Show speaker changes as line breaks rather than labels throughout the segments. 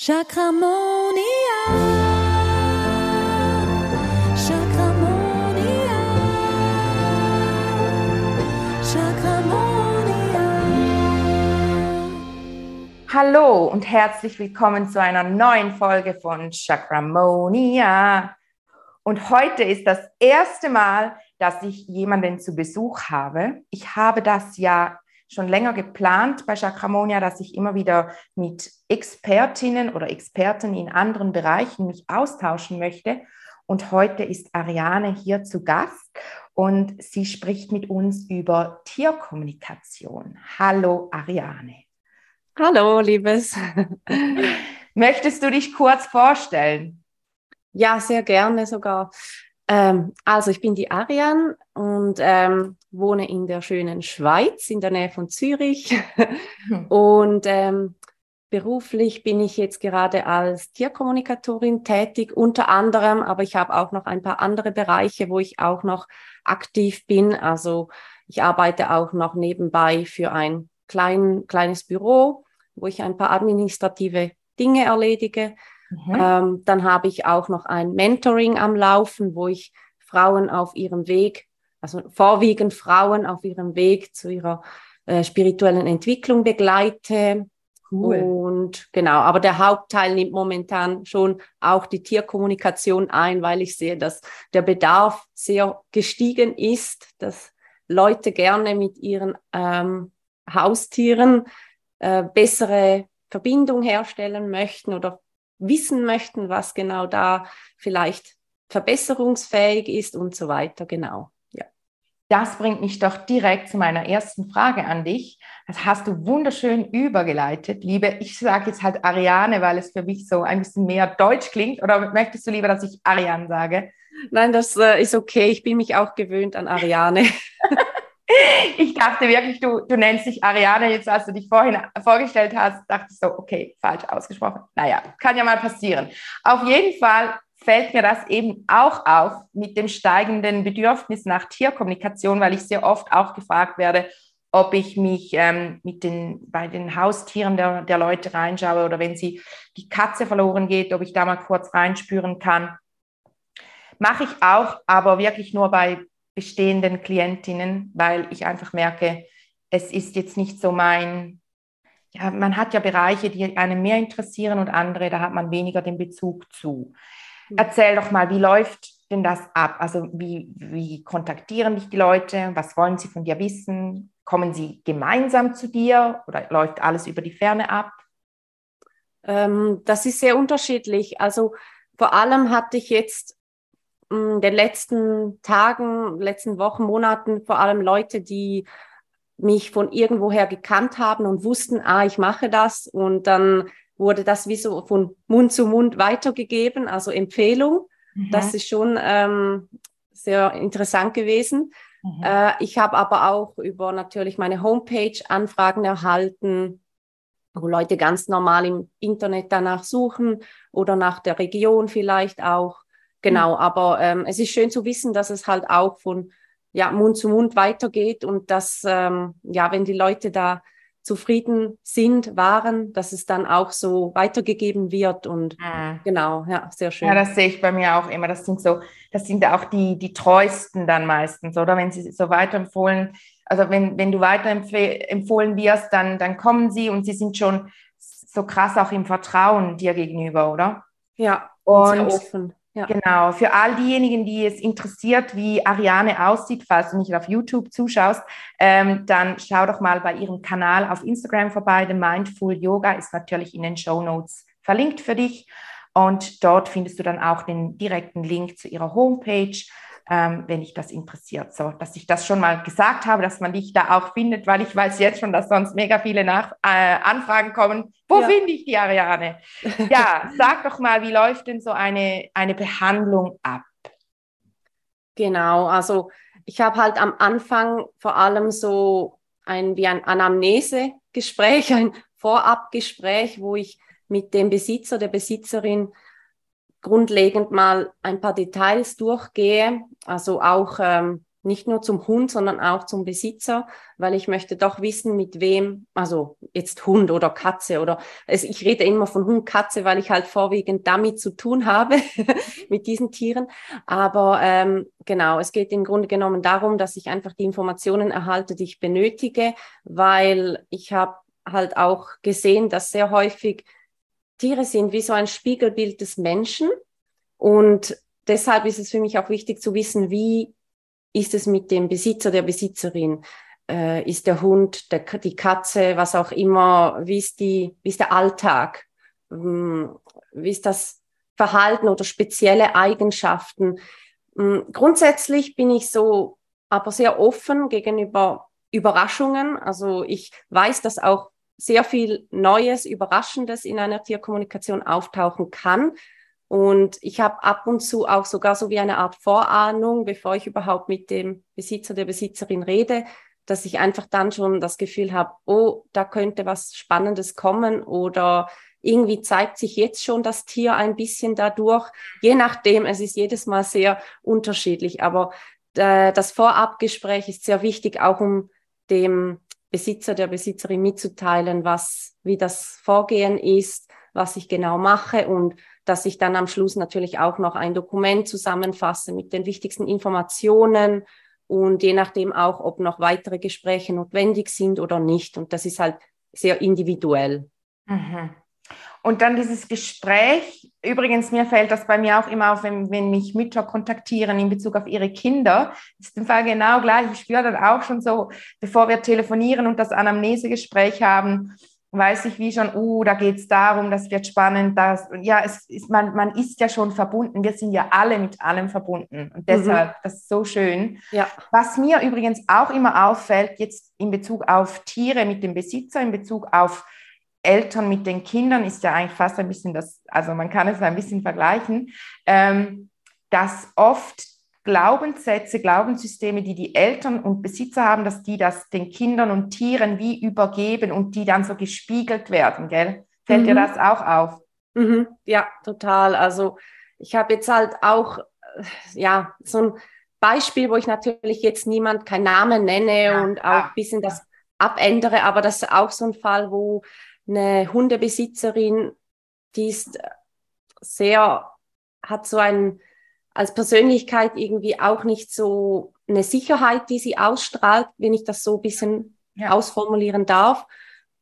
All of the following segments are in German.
Chakramonia. Chakramonia. Chakramonia.
Hallo und herzlich willkommen zu einer neuen Folge von Chakramonia. Und heute ist das erste Mal, dass ich jemanden zu Besuch habe. Ich habe das ja schon länger geplant bei Chakramonia, dass ich immer wieder mit Expertinnen oder Experten in anderen Bereichen mich austauschen möchte. Und heute ist Ariane hier zu Gast und sie spricht mit uns über Tierkommunikation. Hallo Ariane.
Hallo, Liebes.
Möchtest du dich kurz vorstellen?
Ja, sehr gerne sogar. Ähm, also ich bin die Ariane und ähm, wohne in der schönen Schweiz, in der Nähe von Zürich. Hm. Und ähm, beruflich bin ich jetzt gerade als Tierkommunikatorin tätig, unter anderem, aber ich habe auch noch ein paar andere Bereiche, wo ich auch noch aktiv bin. Also ich arbeite auch noch nebenbei für ein klein, kleines Büro, wo ich ein paar administrative Dinge erledige. Mhm. Ähm, dann habe ich auch noch ein Mentoring am Laufen, wo ich Frauen auf ihrem Weg, also vorwiegend Frauen auf ihrem Weg zu ihrer äh, spirituellen Entwicklung begleite. Cool. Und genau, aber der Hauptteil nimmt momentan schon auch die Tierkommunikation ein, weil ich sehe, dass der Bedarf sehr gestiegen ist, dass Leute gerne mit ihren ähm, Haustieren äh, bessere Verbindung herstellen möchten oder wissen möchten, was genau da vielleicht verbesserungsfähig ist und so weiter. Genau.
Das bringt mich doch direkt zu meiner ersten Frage an dich. Das hast du wunderschön übergeleitet, liebe. Ich sage jetzt halt Ariane, weil es für mich so ein bisschen mehr deutsch klingt. Oder möchtest du lieber, dass ich Ariane sage?
Nein, das äh, ist okay. Ich bin mich auch gewöhnt an Ariane.
ich dachte wirklich, du, du nennst dich Ariane. Jetzt, als du dich vorhin vorgestellt hast, dachte ich so, okay, falsch ausgesprochen. Naja, kann ja mal passieren. Auf jeden Fall fällt mir das eben auch auf mit dem steigenden Bedürfnis nach Tierkommunikation, weil ich sehr oft auch gefragt werde, ob ich mich ähm, mit den, bei den Haustieren der, der Leute reinschaue oder wenn sie die Katze verloren geht, ob ich da mal kurz reinspüren kann. Mache ich auch, aber wirklich nur bei bestehenden Klientinnen, weil ich einfach merke, es ist jetzt nicht so mein, ja, man hat ja Bereiche, die einen mehr interessieren und andere, da hat man weniger den Bezug zu. Mhm. Erzähl doch mal, wie läuft denn das ab? Also wie, wie kontaktieren dich die Leute? Was wollen sie von dir wissen? Kommen sie gemeinsam zu dir oder läuft alles über die Ferne ab?
Ähm, das ist sehr unterschiedlich. Also vor allem hatte ich jetzt in den letzten Tagen, letzten Wochen, Monaten vor allem Leute, die mich von irgendwoher gekannt haben und wussten, ah, ich mache das. Und dann wurde das wie so von Mund zu Mund weitergegeben, also Empfehlung. Mhm. Das ist schon ähm, sehr interessant gewesen. Mhm. Äh, ich habe aber auch über natürlich meine Homepage Anfragen erhalten, wo Leute ganz normal im Internet danach suchen oder nach der Region vielleicht auch. Genau, mhm. aber ähm, es ist schön zu wissen, dass es halt auch von ja, Mund zu Mund weitergeht und dass, ähm, ja, wenn die Leute da zufrieden sind, waren, dass es dann auch so weitergegeben wird und mhm. genau, ja, sehr schön.
Ja, das sehe ich bei mir auch immer. Das sind so, das sind auch die, die treuesten dann meistens, oder? Wenn sie so weiterempfohlen, also wenn, wenn du weiterempfohlen wirst, dann, dann kommen sie und sie sind schon so krass auch im Vertrauen dir gegenüber, oder?
Ja, und sehr offen.
Ja. Genau, für all diejenigen, die es interessiert, wie Ariane aussieht, falls du nicht auf YouTube zuschaust, ähm, dann schau doch mal bei ihrem Kanal auf Instagram vorbei. The Mindful Yoga ist natürlich in den Show Notes verlinkt für dich. Und dort findest du dann auch den direkten Link zu ihrer Homepage ähm, wenn dich das interessiert. So, dass ich das schon mal gesagt habe, dass man dich da auch findet, weil ich weiß jetzt schon, dass sonst mega viele Nach äh, Anfragen kommen. Wo ja. finde ich die Ariane? Ja, sag doch mal, wie läuft denn so eine, eine Behandlung ab?
Genau, also ich habe halt am Anfang vor allem so ein wie ein Anamnesegespräch, ein Vorabgespräch, wo ich mit dem Besitzer, der Besitzerin grundlegend mal ein paar Details durchgehe, also auch ähm, nicht nur zum Hund, sondern auch zum Besitzer, weil ich möchte doch wissen, mit wem, also jetzt Hund oder Katze oder also ich rede immer von Hund, Katze, weil ich halt vorwiegend damit zu tun habe, mit diesen Tieren. Aber ähm, genau, es geht im Grunde genommen darum, dass ich einfach die Informationen erhalte, die ich benötige, weil ich habe halt auch gesehen, dass sehr häufig Tiere sind wie so ein Spiegelbild des Menschen und deshalb ist es für mich auch wichtig zu wissen, wie ist es mit dem Besitzer, der Besitzerin? Äh, ist der Hund, der, die Katze, was auch immer, wie ist, die, wie ist der Alltag? Ähm, wie ist das Verhalten oder spezielle Eigenschaften? Ähm, grundsätzlich bin ich so aber sehr offen gegenüber Überraschungen. Also ich weiß, dass auch sehr viel Neues, Überraschendes in einer Tierkommunikation auftauchen kann. Und ich habe ab und zu auch sogar so wie eine Art Vorahnung, bevor ich überhaupt mit dem Besitzer, der Besitzerin rede, dass ich einfach dann schon das Gefühl habe, oh, da könnte was Spannendes kommen oder irgendwie zeigt sich jetzt schon das Tier ein bisschen dadurch. Je nachdem, es ist jedes Mal sehr unterschiedlich, aber äh, das Vorabgespräch ist sehr wichtig, auch um dem Besitzer, der Besitzerin mitzuteilen, was, wie das Vorgehen ist, was ich genau mache und dass ich dann am Schluss natürlich auch noch ein Dokument zusammenfasse mit den wichtigsten Informationen und je nachdem auch, ob noch weitere Gespräche notwendig sind oder nicht. Und das ist halt sehr individuell.
Mhm. Und dann dieses Gespräch, übrigens, mir fällt das bei mir auch immer auf, wenn, wenn mich Mütter kontaktieren in Bezug auf ihre Kinder, ist im Fall genau gleich. Ich spüre dann auch schon so, bevor wir telefonieren und das Anamnesegespräch haben, weiß ich wie schon, uh, da geht es darum, das wird spannend, das, ja, es ist, man, man ist ja schon verbunden, wir sind ja alle mit allem verbunden und deshalb, mhm. das ist so schön. Ja. Was mir übrigens auch immer auffällt, jetzt in Bezug auf Tiere mit dem Besitzer, in Bezug auf Eltern mit den Kindern, ist ja eigentlich fast ein bisschen das, also man kann es ein bisschen vergleichen, ähm, dass oft Glaubenssätze, Glaubenssysteme, die die Eltern und Besitzer haben, dass die das den Kindern und Tieren wie übergeben und die dann so gespiegelt werden, gell? Fällt mhm. dir das auch auf?
Mhm. Ja, total. Also ich habe jetzt halt auch, äh, ja, so ein Beispiel, wo ich natürlich jetzt niemand keinen Namen nenne ja, und auch ein bisschen das abändere, aber das ist auch so ein Fall, wo eine Hundebesitzerin, die ist sehr, hat so ein als Persönlichkeit irgendwie auch nicht so eine Sicherheit, die sie ausstrahlt, wenn ich das so ein bisschen ja. ausformulieren darf.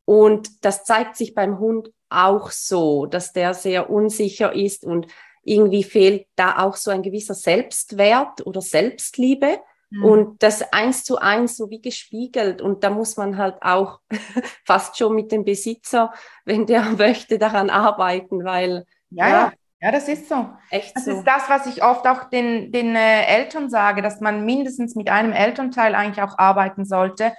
Und das zeigt sich beim Hund auch so, dass der sehr unsicher ist und irgendwie fehlt da auch so ein gewisser Selbstwert oder Selbstliebe. Mhm. Und das eins zu eins so wie gespiegelt. Und da muss man halt auch fast schon mit dem Besitzer, wenn der möchte, daran arbeiten, weil
ja, ja ja, das ist so. Echt das so. ist das, was ich oft auch den, den äh, Eltern sage, dass man mindestens mit einem Elternteil eigentlich auch arbeiten sollte,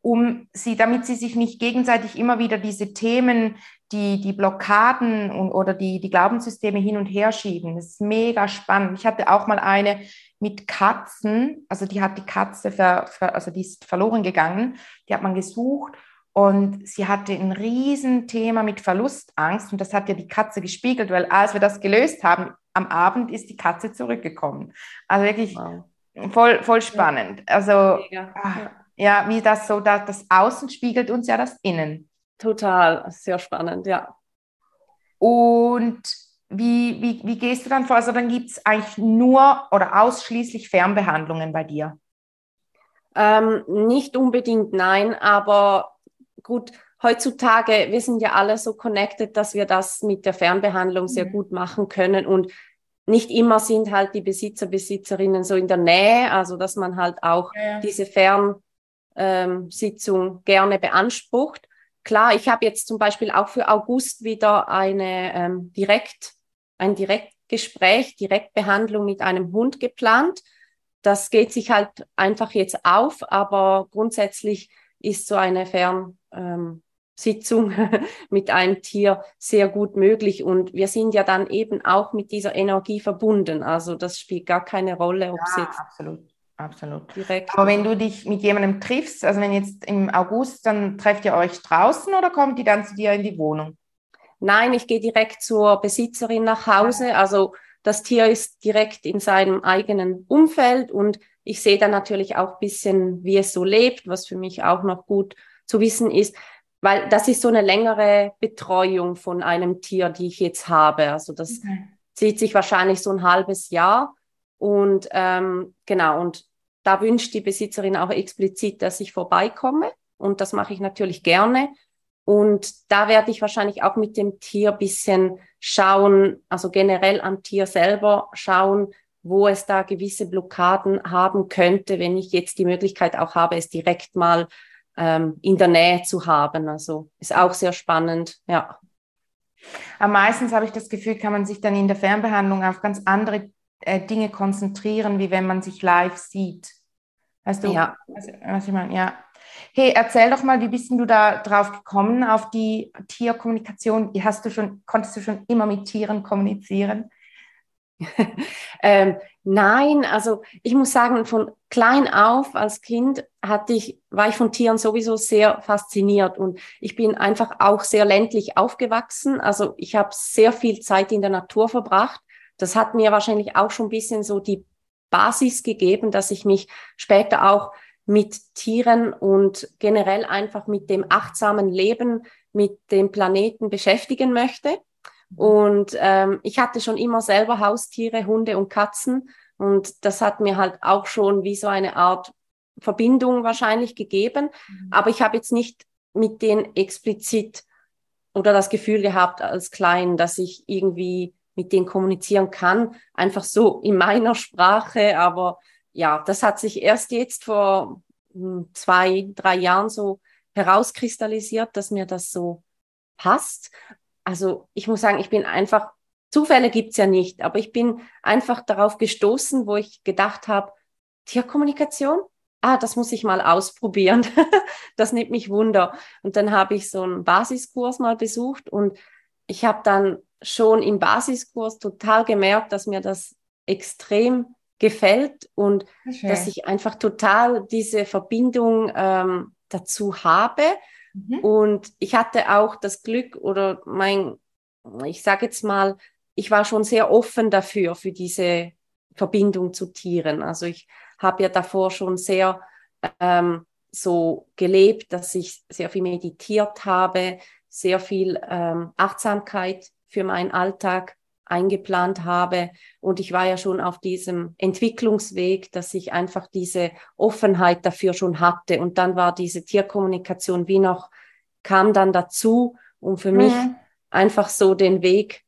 um sie, damit sie sich nicht gegenseitig immer wieder diese Themen, die, die Blockaden und, oder die, die Glaubenssysteme hin und her schieben. Das ist mega spannend. Ich hatte auch mal eine mit Katzen, also die hat die Katze, ver, ver, also die ist verloren gegangen, die hat man gesucht und sie hatte ein Riesenthema mit Verlustangst und das hat ja die Katze gespiegelt, weil als wir das gelöst haben, am Abend ist die Katze zurückgekommen. Also wirklich wow. voll, voll spannend. Also ach, ja, wie das so, das, das Außen spiegelt uns ja das Innen.
Total, sehr spannend, ja.
Und wie, wie, wie gehst du dann vor? Also dann gibt es eigentlich nur oder ausschließlich Fernbehandlungen bei dir?
Ähm, nicht unbedingt nein, aber gut, heutzutage, wir sind ja alle so connected, dass wir das mit der Fernbehandlung sehr mhm. gut machen können und nicht immer sind halt die Besitzer, Besitzerinnen so in der Nähe, also dass man halt auch ja, diese Fernsitzung ähm, gerne beansprucht. Klar, ich habe jetzt zum Beispiel auch für August wieder eine ähm, direkt, ein Direktgespräch, Direktbehandlung mit einem Hund geplant. Das geht sich halt einfach jetzt auf, aber grundsätzlich ist so eine Fernsitzung ähm, mit einem Tier sehr gut möglich. Und wir sind ja dann eben auch mit dieser Energie verbunden. Also das spielt gar keine Rolle, ob es ja, jetzt
absolut. Absolut. Direkt. Aber wenn du dich mit jemandem triffst, also wenn jetzt im August, dann trefft ihr euch draußen oder kommt die dann zu dir in die Wohnung?
Nein, ich gehe direkt zur Besitzerin nach Hause. Also das Tier ist direkt in seinem eigenen Umfeld und ich sehe dann natürlich auch ein bisschen, wie es so lebt, was für mich auch noch gut zu wissen ist, weil das ist so eine längere Betreuung von einem Tier, die ich jetzt habe. Also das okay. zieht sich wahrscheinlich so ein halbes Jahr. Und ähm, genau, und da wünscht die Besitzerin auch explizit, dass ich vorbeikomme. Und das mache ich natürlich gerne. Und da werde ich wahrscheinlich auch mit dem Tier bisschen schauen, also generell am Tier selber schauen, wo es da gewisse Blockaden haben könnte, wenn ich jetzt die Möglichkeit auch habe, es direkt mal ähm, in der Nähe zu haben. Also ist auch sehr spannend, ja.
Aber meistens habe ich das Gefühl, kann man sich dann in der Fernbehandlung auf ganz andere äh, Dinge konzentrieren, wie wenn man sich live sieht. Weißt du, ja. was, was ich meine? Ja. Hey, erzähl doch mal, wie bist du da drauf gekommen auf die Tierkommunikation? Hast du schon, konntest du schon immer mit Tieren kommunizieren?
ähm, nein, also ich muss sagen, von klein auf als Kind hatte ich, war ich von Tieren sowieso sehr fasziniert und ich bin einfach auch sehr ländlich aufgewachsen. Also ich habe sehr viel Zeit in der Natur verbracht. Das hat mir wahrscheinlich auch schon ein bisschen so die Basis gegeben, dass ich mich später auch mit Tieren und generell einfach mit dem achtsamen Leben, mit dem Planeten beschäftigen möchte. Und ähm, ich hatte schon immer selber Haustiere, Hunde und Katzen. Und das hat mir halt auch schon wie so eine Art Verbindung wahrscheinlich gegeben. Mhm. Aber ich habe jetzt nicht mit denen explizit oder das Gefühl gehabt als Klein, dass ich irgendwie mit denen kommunizieren kann. Einfach so in meiner Sprache. Aber ja, das hat sich erst jetzt vor hm, zwei, drei Jahren so herauskristallisiert, dass mir das so passt also ich muss sagen, ich bin einfach, Zufälle gibt's ja nicht, aber ich bin einfach darauf gestoßen, wo ich gedacht habe, Tierkommunikation, ah, das muss ich mal ausprobieren. das nimmt mich Wunder. Und dann habe ich so einen Basiskurs mal besucht und ich habe dann schon im Basiskurs total gemerkt, dass mir das extrem gefällt und Schön. dass ich einfach total diese Verbindung ähm, dazu habe Mhm. Und ich hatte auch das Glück oder mein, ich sage jetzt mal, ich war schon sehr offen dafür, für diese Verbindung zu Tieren. Also ich habe ja davor schon sehr ähm, so gelebt, dass ich sehr viel meditiert habe, sehr viel ähm, Achtsamkeit für meinen Alltag eingeplant habe. Und ich war ja schon auf diesem Entwicklungsweg, dass ich einfach diese Offenheit dafür schon hatte. Und dann war diese Tierkommunikation wie noch, kam dann dazu, um für mhm. mich einfach so den Weg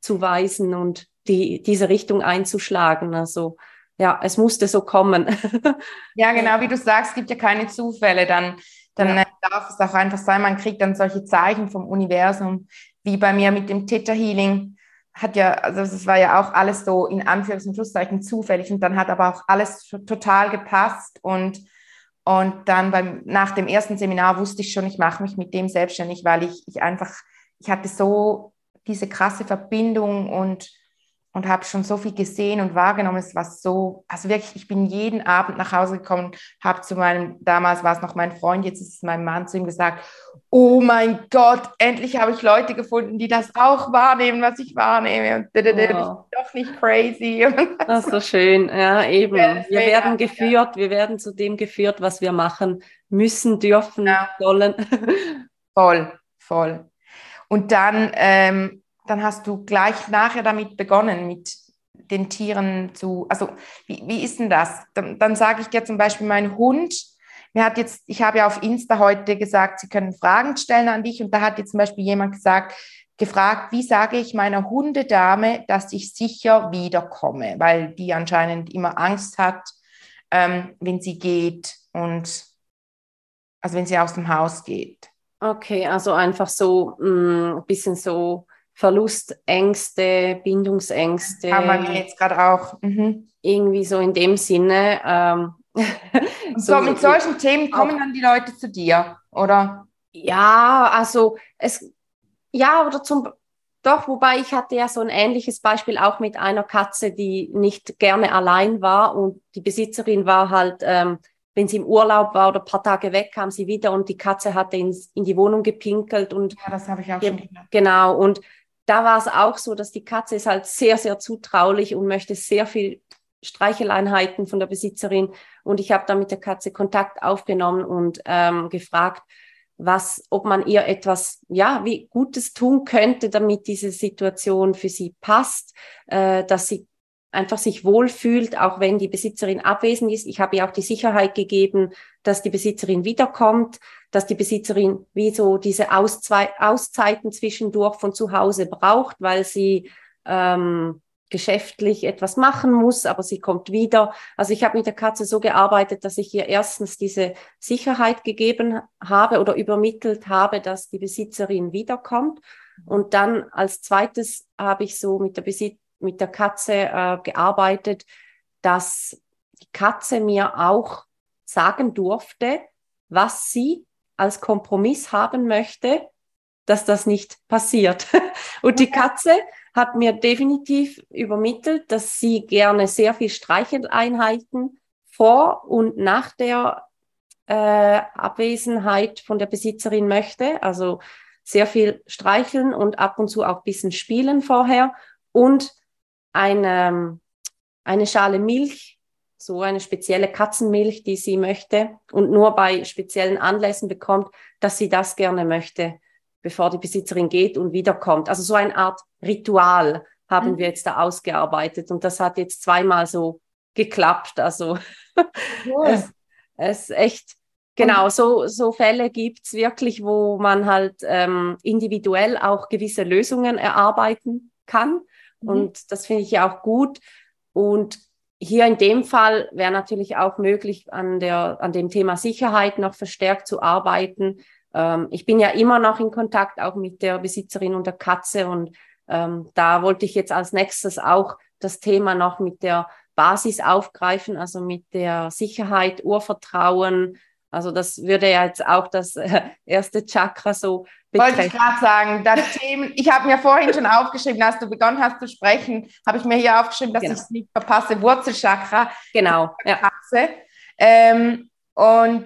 zu weisen und die, diese Richtung einzuschlagen. Also ja, es musste so kommen.
ja, genau, wie du sagst, es gibt ja keine Zufälle. Dann, dann ja. darf es auch einfach sein, man kriegt dann solche Zeichen vom Universum, wie bei mir mit dem Theta Healing hat ja, also es war ja auch alles so in Anführungs- und Schlusszeichen zufällig und dann hat aber auch alles total gepasst und, und dann beim, nach dem ersten Seminar wusste ich schon, ich mache mich mit dem selbstständig, weil ich, ich einfach, ich hatte so diese krasse Verbindung und und habe schon so viel gesehen und wahrgenommen. Es war so, also wirklich, ich bin jeden Abend nach Hause gekommen, habe zu meinem, damals war es noch mein Freund, jetzt ist es mein Mann, zu ihm gesagt, oh mein Gott, endlich habe ich Leute gefunden, die das auch wahrnehmen, was ich wahrnehme. Und oh. ich bin doch nicht crazy.
Das ist so schön, ja, eben. Wir werden geführt, wir werden zu dem geführt, was wir machen müssen, dürfen, ja. sollen.
Voll, voll. Und dann ähm, dann hast du gleich nachher damit begonnen, mit den Tieren zu, also wie, wie ist denn das? Dann, dann sage ich dir zum Beispiel, mein Hund, mir hat jetzt, ich habe ja auf Insta heute gesagt, sie können Fragen stellen an dich und da hat jetzt zum Beispiel jemand gesagt, gefragt, wie sage ich meiner Hundedame, dass ich sicher wiederkomme, weil die anscheinend immer Angst hat, ähm, wenn sie geht und also wenn sie aus dem Haus geht.
Okay, also einfach so mm, ein bisschen so Verlustängste, Bindungsängste.
Haben wir jetzt gerade auch.
Mhm. Irgendwie so in dem Sinne. Ähm,
so, so, mit solchen Themen kommen dann die Leute zu dir, oder?
Ja, also es, ja, oder zum, doch, wobei ich hatte ja so ein ähnliches Beispiel auch mit einer Katze, die nicht gerne allein war und die Besitzerin war halt, ähm, wenn sie im Urlaub war oder ein paar Tage weg, kam sie wieder und die Katze hatte ins, in die Wohnung gepinkelt und
ja, das habe ich auch schon
gehört. Genau und da war es auch so, dass die Katze ist halt sehr, sehr zutraulich und möchte sehr viel Streicheleinheiten von der Besitzerin und ich habe dann mit der Katze Kontakt aufgenommen und ähm, gefragt, was, ob man ihr etwas, ja, wie Gutes tun könnte, damit diese Situation für sie passt, äh, dass sie einfach sich wohlfühlt, auch wenn die Besitzerin abwesend ist. Ich habe ihr auch die Sicherheit gegeben, dass die Besitzerin wiederkommt, dass die Besitzerin wie so diese Auszwe Auszeiten zwischendurch von zu Hause braucht, weil sie ähm, geschäftlich etwas machen muss, aber sie kommt wieder. Also ich habe mit der Katze so gearbeitet, dass ich ihr erstens diese Sicherheit gegeben habe oder übermittelt habe, dass die Besitzerin wiederkommt. Und dann als zweites habe ich so mit der, Besit mit der Katze äh, gearbeitet, dass die Katze mir auch sagen durfte, was sie als Kompromiss haben möchte, dass das nicht passiert. Und die Katze hat mir definitiv übermittelt, dass sie gerne sehr viel Streicheleinheiten vor und nach der äh, Abwesenheit von der Besitzerin möchte. Also sehr viel streicheln und ab und zu auch ein bisschen spielen vorher und eine, eine Schale Milch, so eine spezielle Katzenmilch, die sie möchte und nur bei speziellen Anlässen bekommt, dass sie das gerne möchte bevor die Besitzerin geht und wiederkommt. Also so eine Art Ritual haben mhm. wir jetzt da ausgearbeitet und das hat jetzt zweimal so geklappt. Also cool. es, es echt, genau, so, so Fälle gibt's wirklich, wo man halt ähm, individuell auch gewisse Lösungen erarbeiten kann. Mhm. Und das finde ich ja auch gut. Und hier in dem Fall wäre natürlich auch möglich, an, der, an dem Thema Sicherheit noch verstärkt zu arbeiten, ähm, ich bin ja immer noch in Kontakt auch mit der Besitzerin und der Katze und ähm, da wollte ich jetzt als nächstes auch das Thema noch mit der Basis aufgreifen, also mit der Sicherheit, Urvertrauen. Also das würde ja jetzt auch das äh, erste Chakra so
betreffen. Wollte ich gerade sagen, das Thema, ich habe mir vorhin schon aufgeschrieben, als du begonnen hast zu sprechen, habe ich mir hier aufgeschrieben, dass genau. ich es nicht verpasse, Wurzelchakra.
Genau.
Ja. Katze. Ähm, und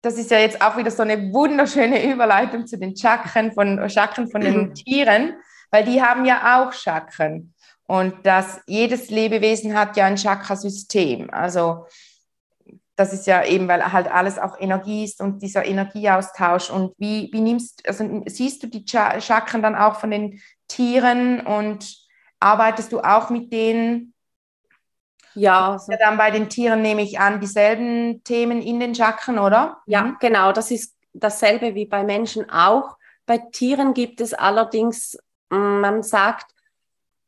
das ist ja jetzt auch wieder so eine wunderschöne Überleitung zu den Chakren von, Chakren von den mhm. Tieren, weil die haben ja auch Chakren. Und das, jedes Lebewesen hat ja ein Chakrasystem. Also das ist ja eben, weil halt alles auch Energie ist und dieser Energieaustausch. Und wie, wie nimmst, also siehst du die Chakren dann auch von den Tieren und arbeitest du auch mit denen ja. ja. Dann bei den Tieren nehme ich an, dieselben Themen in den Chakren, oder?
Ja, mhm. genau. Das ist dasselbe wie bei Menschen auch. Bei Tieren gibt es allerdings, mm, man sagt,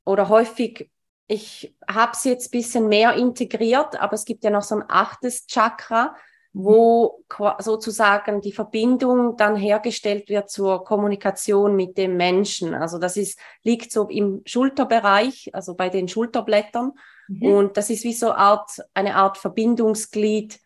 oder häufig, ich habe es jetzt ein bisschen mehr integriert, aber es gibt ja noch so ein achtes Chakra, wo sozusagen die Verbindung dann hergestellt wird zur Kommunikation mit dem Menschen. Also das ist, liegt so im Schulterbereich, also bei den Schulterblättern. Mhm. Und das ist wie so Art, eine Art Verbindungsglied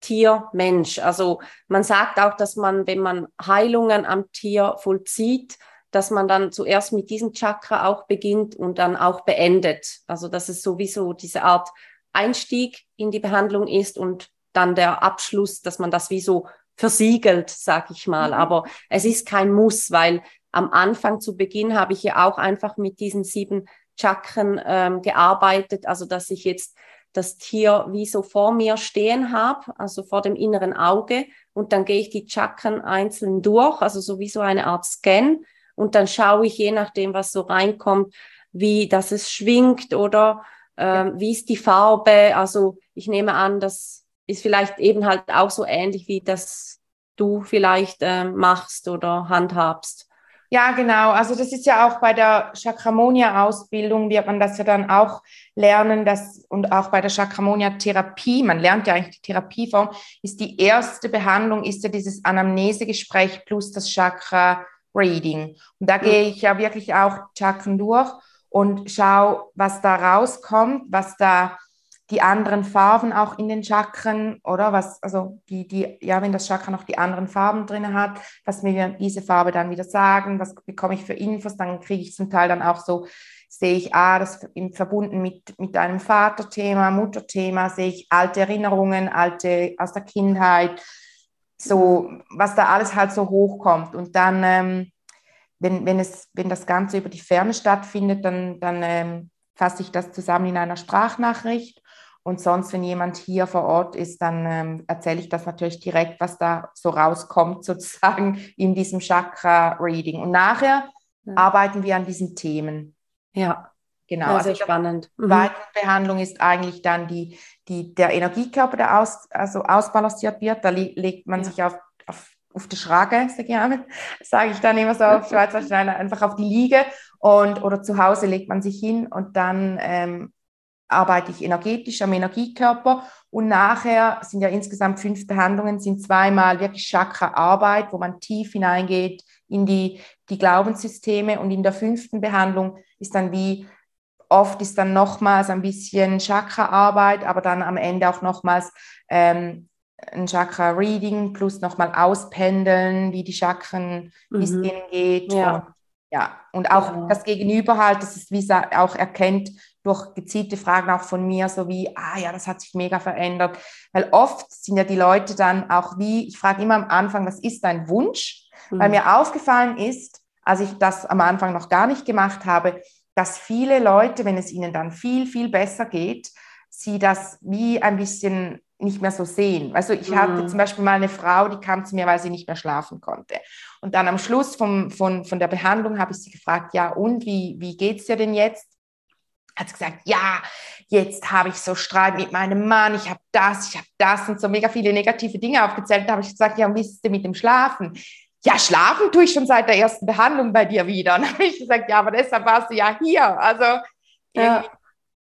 Tier, Mensch. Also man sagt auch, dass man, wenn man Heilungen am Tier vollzieht, dass man dann zuerst mit diesem Chakra auch beginnt und dann auch beendet. Also dass es sowieso diese Art Einstieg in die Behandlung ist und dann der Abschluss, dass man das wie so versiegelt, sag ich mal. Mhm. Aber es ist kein Muss, weil am Anfang zu Beginn habe ich ja auch einfach mit diesen sieben Chakren ähm, gearbeitet, also dass ich jetzt das Tier wie so vor mir stehen habe, also vor dem inneren Auge und dann gehe ich die Chakren einzeln durch, also so wie so eine Art Scan und dann schaue ich je nachdem, was so reinkommt, wie das es schwingt oder ähm, wie ist die Farbe. Also ich nehme an, das ist vielleicht eben halt auch so ähnlich wie das du vielleicht äh, machst oder handhabst.
Ja, genau. Also das ist ja auch bei der Chakramonia-Ausbildung wird man das ja dann auch lernen, dass, und auch bei der Chakramonia-Therapie, man lernt ja eigentlich die Therapieform, ist die erste Behandlung, ist ja dieses Anamnesegespräch plus das Chakra-Reading. Und da gehe ich ja wirklich auch Chakren durch und schaue, was da rauskommt, was da die anderen Farben auch in den Chakren, oder was, also die, die, ja, wenn das Chakra noch die anderen Farben drin hat, was mir diese Farbe dann wieder sagen, was bekomme ich für Infos, dann kriege ich zum Teil dann auch so, sehe ich, ah, das in, verbunden mit, mit einem Vaterthema, Mutterthema, sehe ich alte Erinnerungen, alte aus der Kindheit, so, was da alles halt so hochkommt. Und dann, ähm, wenn, wenn, es, wenn das Ganze über die Ferne stattfindet, dann, dann ähm, fasse ich das zusammen in einer Sprachnachricht Und sonst, wenn jemand hier vor Ort ist, dann ähm, erzähle ich das natürlich direkt, was da so rauskommt, sozusagen in diesem Chakra-Reading. Und nachher ja. arbeiten wir an diesen Themen.
Ja. Genau. Ja, sehr
also
spannend.
Die mhm. Behandlung ist eigentlich dann die, die, der Energiekörper, der aus, also ausbalanciert wird. Da legt man ja. sich auf, auf, auf die Schrage, sage ich dann immer so auf Schweizerisch, einfach auf die Liege und, oder zu Hause legt man sich hin und dann ähm, arbeite ich energetisch am Energiekörper und nachher sind ja insgesamt fünf Behandlungen, sind zweimal wirklich Chakra-Arbeit, wo man tief hineingeht in die, die Glaubenssysteme und in der fünften Behandlung ist dann wie, oft ist dann nochmals ein bisschen Chakra-Arbeit, aber dann am Ende auch nochmals ähm, ein Chakra-Reading plus nochmal auspendeln, wie die Chakren, mhm. wie es denen geht. Ja. Und, ja, und auch ja. das Gegenüber halt, dass es wie auch erkennt, durch gezielte Fragen auch von mir, so wie, ah ja, das hat sich mega verändert. Weil oft sind ja die Leute dann auch wie, ich frage immer am Anfang, was ist dein Wunsch? Mhm. Weil mir aufgefallen ist, als ich das am Anfang noch gar nicht gemacht habe, dass viele Leute, wenn es ihnen dann viel, viel besser geht, sie das wie ein bisschen nicht mehr so sehen. Also ich mhm. hatte zum Beispiel mal eine Frau, die kam zu mir, weil sie nicht mehr schlafen konnte. Und dann am Schluss vom, von, von der Behandlung habe ich sie gefragt, ja und, wie, wie geht es dir denn jetzt? Hat sie gesagt, ja, jetzt habe ich so Streit mit meinem Mann, ich habe das, ich habe das und so mega viele negative Dinge aufgezählt. Da habe ich gesagt, ja, und wie ist es denn mit dem Schlafen? Ja, schlafen tue ich schon seit der ersten Behandlung bei dir wieder. Und dann habe ich gesagt, ja, aber deshalb warst du ja hier. Also, ja.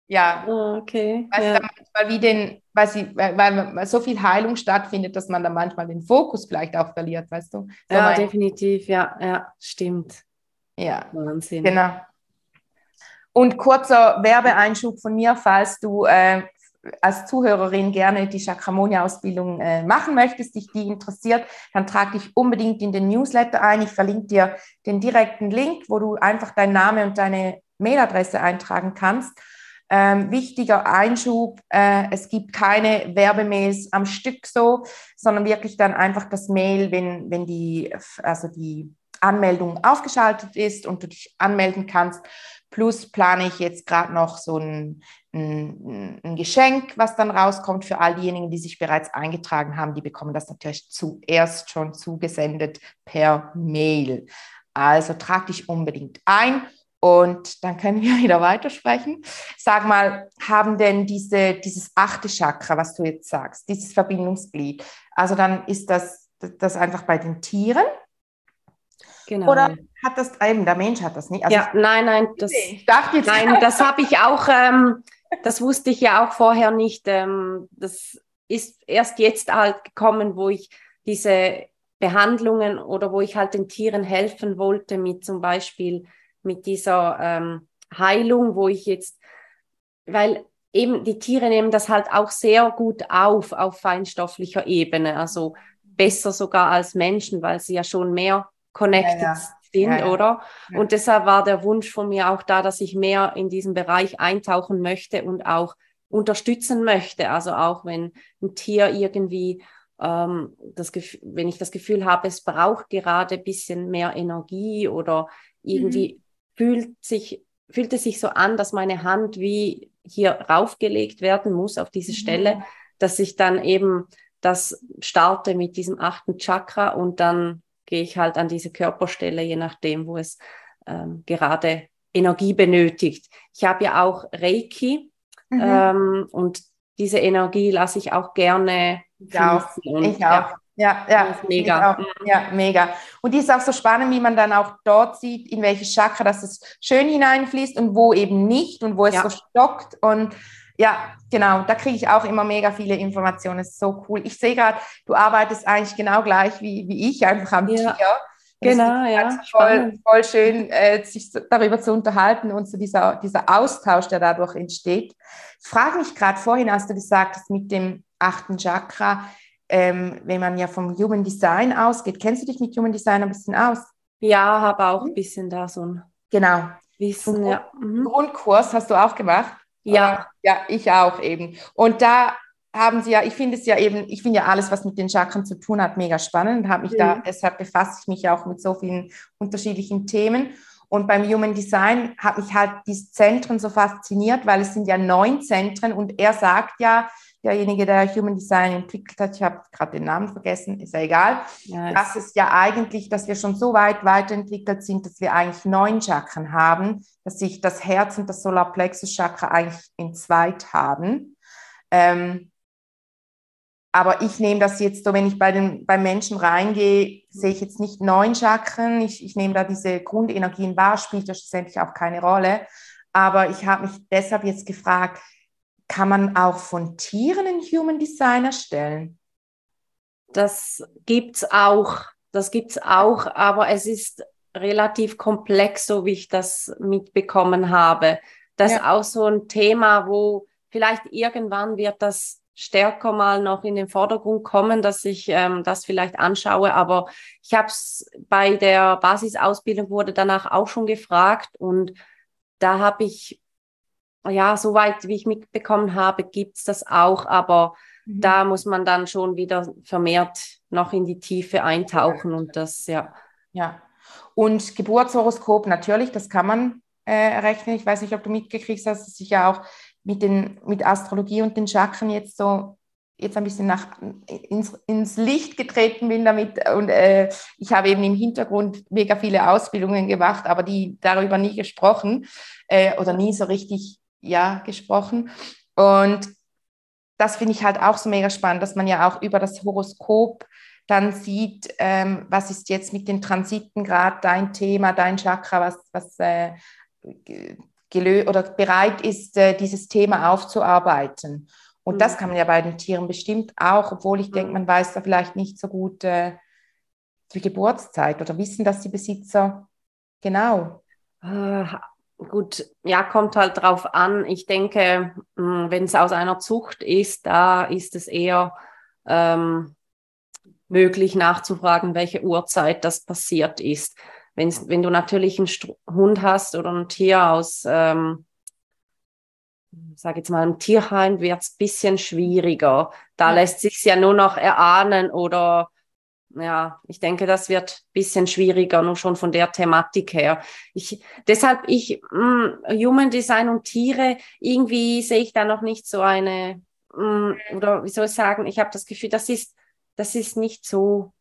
Ja,
ah, okay.
Weil, ja. manchmal wie den, weil, sie, weil, weil so viel Heilung stattfindet, dass man dann manchmal den Fokus vielleicht auch verliert, weißt du?
So ja, definitiv, ja, ja, stimmt.
Ja, Wahnsinn. Genau. Und kurzer Werbeeinschub von mir, falls du äh, als Zuhörerin gerne die Chakramonia-Ausbildung äh, machen möchtest, dich die interessiert, dann trag dich unbedingt in den Newsletter ein. Ich verlinke dir den direkten Link, wo du einfach deinen Namen und deine Mailadresse eintragen kannst. Ähm, wichtiger Einschub, äh, es gibt keine Werbemails am Stück so, sondern wirklich dann einfach das Mail, wenn, wenn die, also die Anmeldung aufgeschaltet ist und du dich anmelden kannst. Plus plane ich jetzt gerade noch so ein, ein, ein, Geschenk, was dann rauskommt für all diejenigen, die sich bereits eingetragen haben. Die bekommen das natürlich zuerst schon zugesendet per Mail. Also trag dich unbedingt ein und dann können wir wieder weitersprechen. Sag mal, haben denn diese, dieses achte Chakra, was du jetzt sagst, dieses Verbindungsglied, also dann ist das, das einfach bei den Tieren? Genau. Oder hat das eben, der Mensch hat das nicht?
Also ja, nein, nein, das, ich dachte jetzt nein, das habe ich auch, ähm, das wusste ich ja auch vorher nicht. Ähm, das ist erst jetzt halt gekommen, wo ich diese Behandlungen oder wo ich halt den Tieren helfen wollte mit zum Beispiel mit dieser ähm, Heilung, wo ich jetzt, weil eben die Tiere nehmen das halt auch sehr gut auf auf feinstofflicher Ebene, also besser sogar als Menschen, weil sie ja schon mehr connected ja, ja. Sind, ja, oder? Und deshalb war der Wunsch von mir auch da, dass ich mehr in diesen Bereich eintauchen möchte und auch unterstützen möchte. Also auch wenn ein Tier irgendwie ähm, das wenn ich das Gefühl habe, es braucht gerade ein bisschen mehr Energie oder irgendwie mhm. fühlt sich fühlt es sich so an, dass meine Hand wie hier raufgelegt werden muss auf diese mhm. Stelle, dass ich dann eben das starte mit diesem achten Chakra und dann gehe ich halt an diese Körperstelle, je nachdem, wo es ähm, gerade Energie benötigt. Ich habe ja auch Reiki mhm. ähm, und diese Energie lasse ich auch gerne
ich auch. Und, ich auch. Ja, ja, ja mega. Ja, mega. Und die ist auch so spannend, wie man dann auch dort sieht, in welches Chakra das es schön hineinfließt und wo eben nicht und wo es ja. so stockt. Und ja, genau, da kriege ich auch immer mega viele Informationen. Das ist so cool. Ich sehe gerade, du arbeitest eigentlich genau gleich wie, wie ich, einfach am ja. Tier.
genau, ja.
Voll, voll schön, äh, sich darüber zu unterhalten und so dieser, dieser Austausch, der dadurch entsteht. Ich frage mich gerade vorhin, hast du gesagt hast, mit dem achten Chakra, ähm, wenn man ja vom Human Design ausgeht, kennst du dich mit Human Design ein bisschen aus?
Ja, habe auch ein bisschen da so ein
genau.
Wissen. Ja.
Mhm. Grundkurs hast du auch gemacht?
Ja.
Ja, ich auch eben. Und da haben sie ja, ich finde es ja eben, ich finde ja alles, was mit den Chakren zu tun hat, mega spannend. Habe mich mhm. da, deshalb befasse ich mich auch mit so vielen unterschiedlichen Themen. Und beim Human Design hat mich halt diese Zentren so fasziniert, weil es sind ja neun Zentren und er sagt ja, derjenige, der Human Design entwickelt hat, ich habe gerade den Namen vergessen, ist ja egal, ja, dass es ja eigentlich, dass wir schon so weit weiterentwickelt sind, dass wir eigentlich neun Chakren haben, dass sich das Herz und das Solarplexus-Chakra eigentlich in zweit haben. Ähm, aber ich nehme das jetzt so, wenn ich bei den, beim Menschen reingehe, sehe ich jetzt nicht neun Chakren. Ich, ich nehme da diese Grundenergien wahr, spielt ja schlussendlich auch keine Rolle. Aber ich habe mich deshalb jetzt gefragt, kann man auch von Tieren einen Human Design erstellen?
Das gibt es auch. Das gibt es auch, aber es ist relativ komplex, so wie ich das mitbekommen habe. Das ja. ist auch so ein Thema, wo vielleicht irgendwann wird das stärker mal noch in den Vordergrund kommen, dass ich ähm, das vielleicht anschaue. Aber ich habe es bei der Basisausbildung wurde danach auch schon gefragt und da habe ich, ja, soweit wie ich mitbekommen habe, gibt's das auch, aber mhm. da muss man dann schon wieder vermehrt noch in die Tiefe eintauchen und das, ja.
Ja. Und Geburtshoroskop natürlich, das kann man äh, rechnen. Ich weiß nicht, ob du mitgekriegt hast, dass ich ja auch mit, den, mit Astrologie und den Chakren jetzt so jetzt ein bisschen nach, ins, ins Licht getreten bin damit. Und äh, ich habe eben im Hintergrund mega viele Ausbildungen gemacht, aber die darüber nie gesprochen äh, oder nie so richtig ja gesprochen. Und das finde ich halt auch so mega spannend, dass man ja auch über das Horoskop dann sieht, ähm, was ist jetzt mit den Transiten gerade dein Thema, dein Chakra, was, was äh, oder bereit ist, äh, dieses Thema aufzuarbeiten. Und mhm. das kann man ja bei den Tieren bestimmt auch, obwohl ich denke, mhm. man weiß da vielleicht nicht so gut äh, die Geburtszeit oder wissen das die Besitzer genau.
Gut, ja, kommt halt drauf an. Ich denke, hm, wenn es aus einer Zucht ist, da ist es eher ähm, möglich nachzufragen, welche Uhrzeit das passiert ist. Wenn, wenn du natürlich einen St Hund hast oder ein Tier aus, ähm, sage jetzt mal, einem Tierheim, wird es ein bisschen schwieriger. Da ja. lässt sich ja nur noch erahnen oder ja, ich denke, das wird ein bisschen schwieriger, nur schon von der Thematik her. Ich, deshalb, ich, mh, hm, Human Design und Tiere, irgendwie sehe ich da noch nicht so eine, mh, hm, oder wie soll ich sagen, ich habe das Gefühl, das ist, das ist nicht so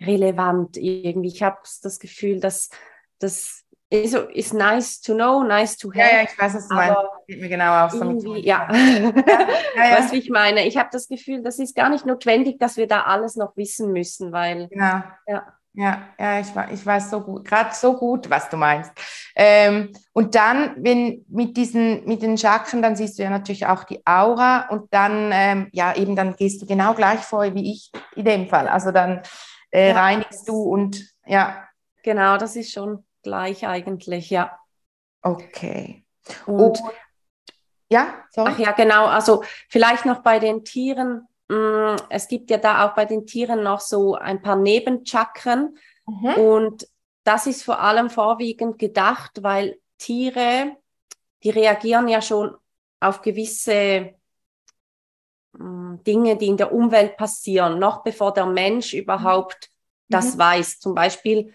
relevant irgendwie. Ich habe das Gefühl, dass das ist, ist nice to know, nice to have.
Ja, ja, ich weiß, was du meinst.
Geht mir genau. Ja. ja. ja, ja. Was ich meine. Ich habe das Gefühl, das ist gar nicht notwendig, dass wir da alles noch wissen müssen, weil.
Genau. Ja. Ja, ja, ich, ich weiß so gut, gerade so gut, was du meinst. Ähm, und dann, wenn mit diesen, mit den Chakren, dann siehst du ja natürlich auch die Aura und dann, ähm, ja, eben dann gehst du genau gleich vor wie ich in dem Fall. Also dann äh, ja. reinigst du und ja.
Genau, das ist schon gleich eigentlich, ja.
Okay.
Und, und ja, sorry. Ach ja, genau. Also vielleicht noch bei den Tieren. Mm, es gibt ja da auch bei den Tieren noch so ein paar Nebenchakren. Mhm. Und das ist vor allem vorwiegend gedacht, weil Tiere, die reagieren ja schon auf gewisse Dinge, die in der Umwelt passieren, noch bevor der Mensch überhaupt mhm. das weiß. Zum Beispiel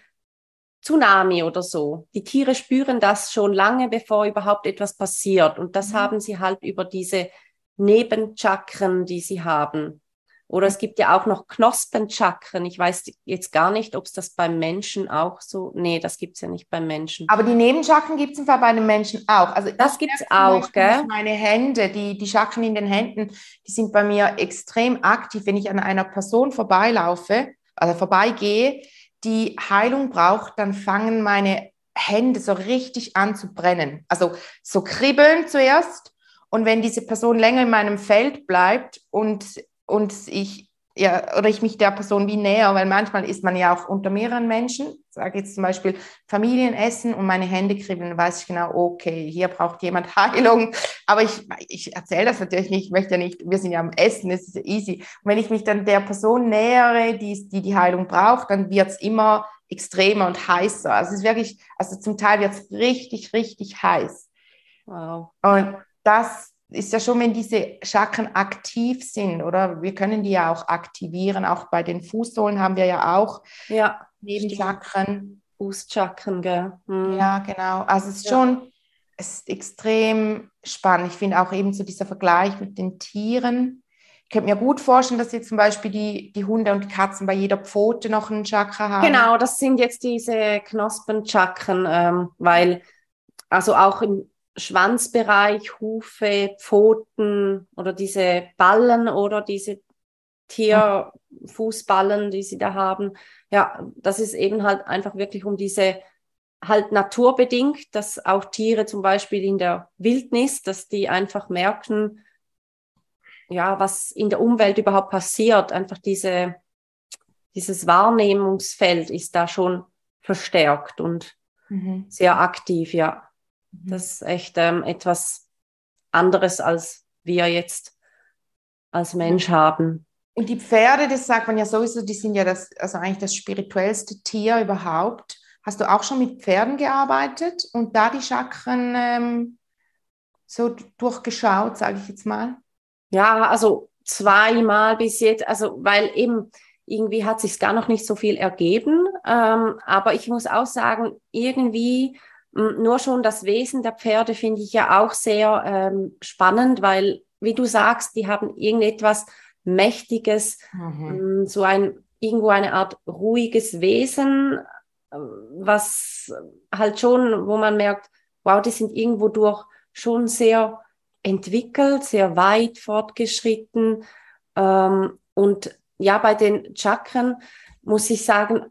Tsunami oder so. Die Tiere spüren das schon lange, bevor überhaupt etwas passiert. Und das mhm. haben sie halt über diese Nebenchakren, die sie haben. Oder es gibt ja auch noch Knospenchakren. Ich weiß jetzt gar nicht, ob es das beim Menschen auch so. Nee, das gibt es ja nicht beim Menschen.
Aber die Nebenchakren gibt es bei einem Menschen auch. Also
das gibt es auch, gell?
Meine Hände, die, die Chakren in den Händen, die sind bei mir extrem aktiv, wenn ich an einer Person vorbeilaufe, also vorbeigehe, die Heilung braucht, dann fangen meine Hände so richtig an zu brennen. Also so kribbeln zuerst. Und wenn diese Person länger in meinem Feld bleibt und und ich ja, oder ich mich der Person wie näher, weil manchmal ist man ja auch unter mehreren Menschen, sage jetzt zum Beispiel Familienessen und meine Hände kribbeln, weiß ich genau, okay, hier braucht jemand Heilung, aber ich, ich erzähle das natürlich nicht, ich möchte ja nicht, wir sind ja am Essen, es ist easy. Und wenn ich mich dann der Person nähere, die die, die Heilung braucht, dann wird es immer extremer und heißer. Also es ist wirklich, also zum Teil wird es richtig, richtig heiß. Wow. Und das ist ja schon, wenn diese Chakren aktiv sind, oder? Wir können die ja auch aktivieren. Auch bei den Fußsohlen haben wir ja auch
ja,
Nebenchakren.
Fußchakren, gell?
Hm. Ja, genau. Also es ist ja. schon es ist extrem spannend. Ich finde auch eben so dieser Vergleich mit den Tieren. Ich könnte mir gut vorstellen, dass jetzt zum Beispiel die, die Hunde und die Katzen bei jeder Pfote noch einen Chakra haben.
Genau, das sind jetzt diese Knospenchakren, ähm, weil also auch im Schwanzbereich, Hufe, Pfoten oder diese Ballen oder diese Tierfußballen, die sie da haben. Ja, das ist eben halt einfach wirklich um diese halt naturbedingt, dass auch Tiere zum Beispiel in der Wildnis, dass die einfach merken, ja, was in der Umwelt überhaupt passiert. Einfach diese, dieses Wahrnehmungsfeld ist da schon verstärkt und mhm. sehr aktiv, ja. Mhm. Das ist echt ähm, etwas anderes, als wir jetzt als Mensch haben.
Und die Pferde, das sagt man ja sowieso, die sind ja das, also eigentlich das spirituellste Tier überhaupt. Hast du auch schon mit Pferden gearbeitet und da die Chakren ähm, so durchgeschaut, sage ich jetzt mal?
Ja, also zweimal bis jetzt, also weil eben irgendwie hat sich gar noch nicht so viel ergeben, ähm, aber ich muss auch sagen, irgendwie nur schon das Wesen der Pferde finde ich ja auch sehr ähm, spannend, weil, wie du sagst, die haben irgendetwas Mächtiges, mhm. so ein irgendwo eine Art ruhiges Wesen, was halt schon, wo man merkt, wow, die sind irgendwo durch schon sehr entwickelt, sehr weit fortgeschritten. Ähm, und ja, bei den Chakren muss ich sagen,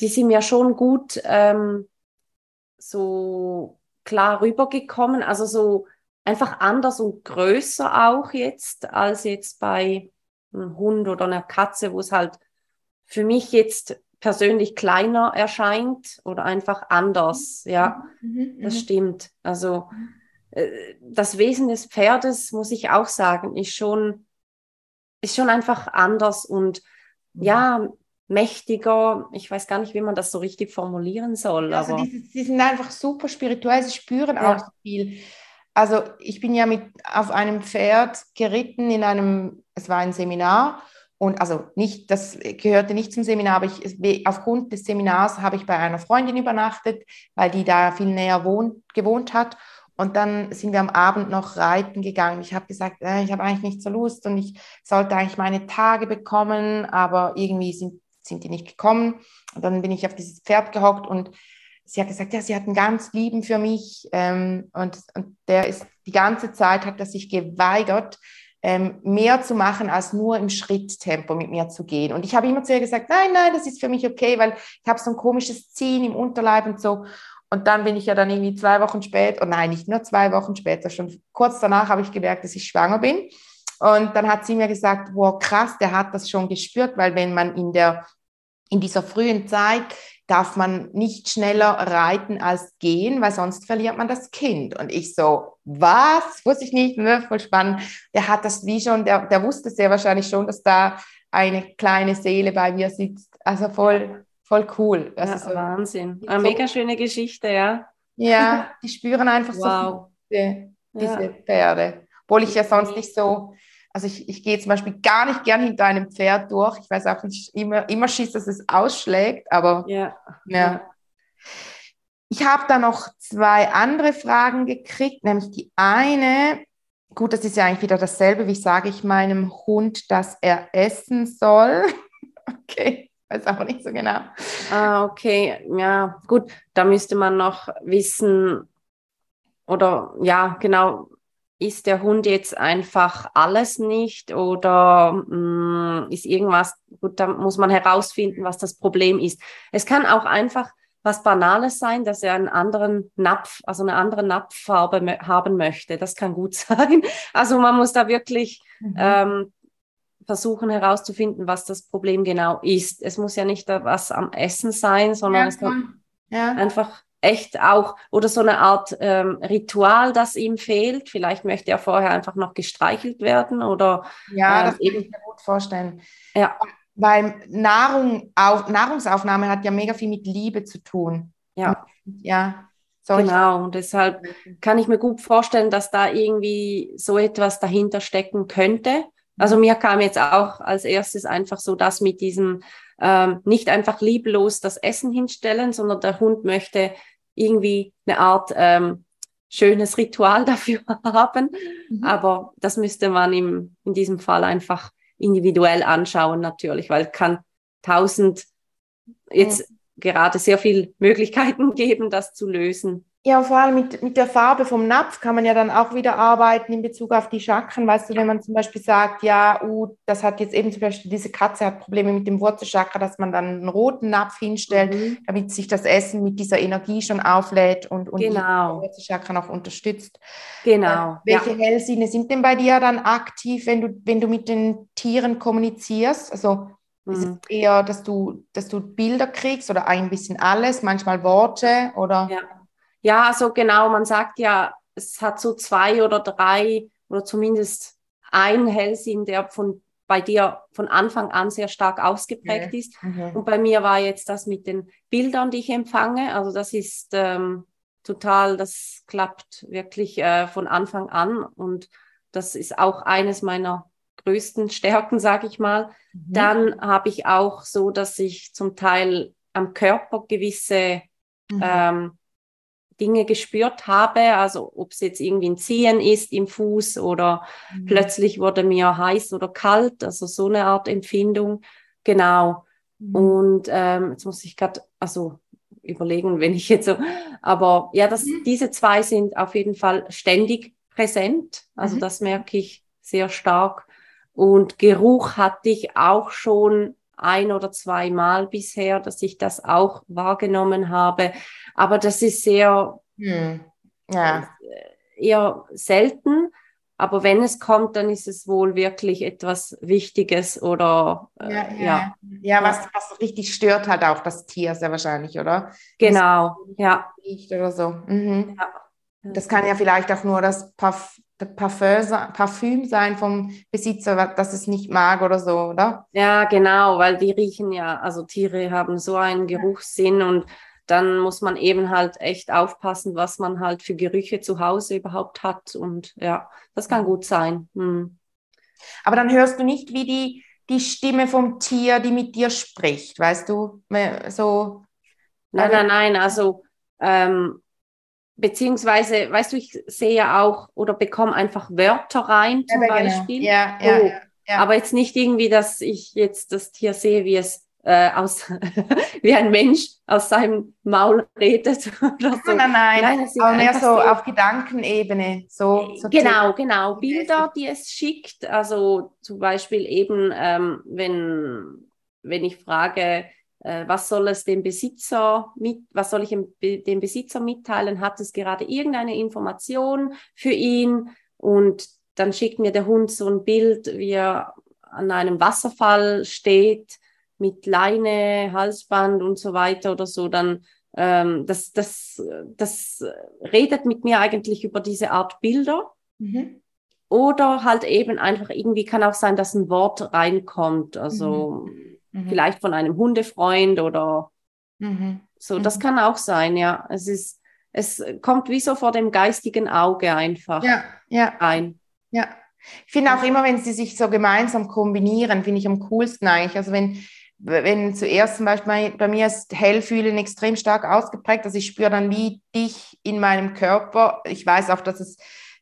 die sind mir schon gut ähm, so klar rübergekommen, also so einfach anders und größer auch jetzt als jetzt bei einem Hund oder einer Katze, wo es halt für mich jetzt persönlich kleiner erscheint oder einfach anders. Ja, mhm, das mhm. stimmt. Also äh, das Wesen des Pferdes, muss ich auch sagen, ist schon, ist schon einfach anders und mhm. ja, mächtiger. Ich weiß gar nicht, wie man das so richtig formulieren soll.
Also aber die, die sind einfach super spirituell, sie spüren ja. auch so viel. Also ich bin ja mit auf einem Pferd geritten in einem, es war ein Seminar und also nicht, das gehörte nicht zum Seminar, aber ich, aufgrund des Seminars habe ich bei einer Freundin übernachtet, weil die da viel näher wohnt, gewohnt hat. Und dann sind wir am Abend noch reiten gegangen. Ich habe gesagt, äh, ich habe eigentlich nicht so Lust und ich sollte eigentlich meine Tage bekommen, aber irgendwie sind, sind die nicht gekommen. Und dann bin ich auf dieses Pferd gehockt und sie hat gesagt, ja, sie hat einen ganz lieben für mich. Ähm, und, und der ist die ganze Zeit hat er sich geweigert, ähm, mehr zu machen, als nur im Schritttempo mit mir zu gehen. Und ich habe immer zu ihr gesagt, nein, nein, das ist für mich okay, weil ich habe so ein komisches Ziehen im Unterleib und so. Und dann bin ich ja dann irgendwie zwei Wochen später, oh nein, nicht nur zwei Wochen später, schon kurz danach habe ich gemerkt, dass ich schwanger bin. Und dann hat sie mir gesagt, wow, krass, der hat das schon gespürt, weil wenn man in der in dieser frühen Zeit darf man nicht schneller reiten als gehen, weil sonst verliert man das Kind. Und ich so, was? Wusste ich nicht, ne? voll spannend. Der hat das wie schon, der, der wusste sehr wahrscheinlich schon, dass da eine kleine Seele bei mir sitzt. Also voll, voll cool.
Das ja,
ist
so, Wahnsinn. Eine mega schöne Geschichte, ja.
Ja, die spüren einfach wow. so diese, diese ja. Pferde. Obwohl ich ja sonst nicht so also ich, ich gehe zum Beispiel gar nicht gern hinter einem Pferd durch. Ich weiß auch nicht, immer, immer schießt, dass es ausschlägt, aber ja. ja. Ich habe da noch zwei andere Fragen gekriegt, nämlich die eine, gut, das ist ja eigentlich wieder dasselbe, wie sage ich meinem Hund, dass er essen soll. okay, weiß auch nicht so genau.
Ah, okay, ja, gut, da müsste man noch wissen, oder ja, genau, ist der Hund jetzt einfach alles nicht oder mh, mm, ist irgendwas, gut, da muss man herausfinden, was das Problem ist. Es kann auch einfach was Banales sein, dass er einen anderen Napf, also eine andere Napffarbe haben möchte. Das kann gut sein. Also man muss da wirklich mhm. ähm, versuchen herauszufinden, was das Problem genau ist. Es muss ja nicht was am Essen sein, sondern ja, es kann ja. einfach echt auch oder so eine Art ähm, Ritual, das ihm fehlt. Vielleicht möchte er vorher einfach noch gestreichelt werden oder
ja, ähm, das kann ich mir gut vorstellen. Ja. Weil Nahrung, auf, Nahrungsaufnahme hat ja mega viel mit Liebe zu tun.
Ja. Ja. Genau, und deshalb kann ich mir gut vorstellen, dass da irgendwie so etwas dahinter stecken könnte. Also mir kam jetzt auch als erstes einfach so das mit diesem ähm, nicht einfach lieblos das Essen hinstellen, sondern der Hund möchte irgendwie eine Art ähm, schönes Ritual dafür haben. Mhm. Aber das müsste man im, in diesem Fall einfach individuell anschauen natürlich, weil kann tausend jetzt mhm. gerade sehr viele Möglichkeiten geben, das zu lösen.
Ja, vor allem mit, mit der Farbe vom Napf kann man ja dann auch wieder arbeiten in Bezug auf die Chakren. Weißt du, wenn man zum Beispiel sagt, ja, uh, das hat jetzt eben zum Beispiel diese Katze hat Probleme mit dem Wurzelchakra, dass man dann einen roten Napf hinstellt, mhm. damit sich das Essen mit dieser Energie schon auflädt und, und
genau.
die Wurzelchakra noch unterstützt.
Genau.
Äh, welche ja. Hellsinne sind denn bei dir dann aktiv, wenn du, wenn du mit den Tieren kommunizierst? Also ist es mhm. eher, dass du, dass du Bilder kriegst oder ein bisschen alles, manchmal Worte oder?
Ja. Ja, also genau, man sagt ja, es hat so zwei oder drei oder zumindest ein Hellsinn, der von bei dir von Anfang an sehr stark ausgeprägt ja. ist. Mhm. Und bei mir war jetzt das mit den Bildern, die ich empfange. Also das ist ähm, total, das klappt wirklich äh, von Anfang an. Und das ist auch eines meiner größten Stärken, sage ich mal. Mhm. Dann habe ich auch so, dass ich zum Teil am Körper gewisse mhm. ähm, Dinge gespürt habe, also ob es jetzt irgendwie ein Ziehen ist im Fuß oder mhm. plötzlich wurde mir heiß oder kalt, also so eine Art Empfindung. Genau. Mhm. Und ähm, jetzt muss ich gerade, also überlegen, wenn ich jetzt so, aber ja, das, mhm. diese zwei sind auf jeden Fall ständig präsent. Also mhm. das merke ich sehr stark. Und Geruch hatte ich auch schon ein oder zwei Mal bisher, dass ich das auch wahrgenommen habe. Aber das ist sehr, hm. ja. Äh, eher selten. Aber wenn es kommt, dann ist es wohl wirklich etwas Wichtiges oder
äh, ja, ja. ja. ja. was, was richtig stört halt auch das Tier sehr wahrscheinlich, oder?
Genau, ja.
Riecht oder so. Mhm. Ja. Das kann ja vielleicht auch nur das Parf Parfüm sein vom Besitzer, dass es nicht mag oder so, oder?
Ja, genau, weil die riechen ja, also Tiere haben so einen Geruchssinn und dann muss man eben halt echt aufpassen, was man halt für Gerüche zu Hause überhaupt hat. Und ja, das kann gut sein. Hm.
Aber dann hörst du nicht, wie die, die Stimme vom Tier, die mit dir spricht, weißt du? So.
Nein, nein, nein. Also ähm, beziehungsweise, weißt du, ich sehe ja auch oder bekomme einfach Wörter rein zum ja, genau. Beispiel.
Genau. Ja, ja, oh,
ja, Aber jetzt nicht irgendwie, dass ich jetzt das Tier sehe, wie es äh, aus, wie ein Mensch aus seinem Maul redet
oder so. Nein, nein, nein aber mehr so auf Gedankenebene. So,
so genau, genau. Bilder, die es schickt. Also zum Beispiel eben, ähm, wenn, wenn ich frage, was soll es dem Besitzer mit, was soll ich dem Besitzer mitteilen? Hat es gerade irgendeine Information für ihn? Und dann schickt mir der Hund so ein Bild, wie er an einem Wasserfall steht, mit Leine, Halsband und so weiter oder so, dann ähm, das, das, das redet mit mir eigentlich über diese Art Bilder. Mhm. Oder halt eben einfach irgendwie kann auch sein, dass ein Wort reinkommt. Also mhm. Mhm. Vielleicht von einem Hundefreund oder mhm. so. Das mhm. kann auch sein, ja. Es ist, es kommt wie so vor dem geistigen Auge einfach
ja, ja.
ein.
Ja. Ich finde auch immer, wenn sie sich so gemeinsam kombinieren, finde ich am coolsten eigentlich. Also wenn, wenn zuerst zum Beispiel bei mir ist Hellfühlen extrem stark ausgeprägt, also ich spüre dann wie dich in meinem Körper. Ich weiß auch, dass es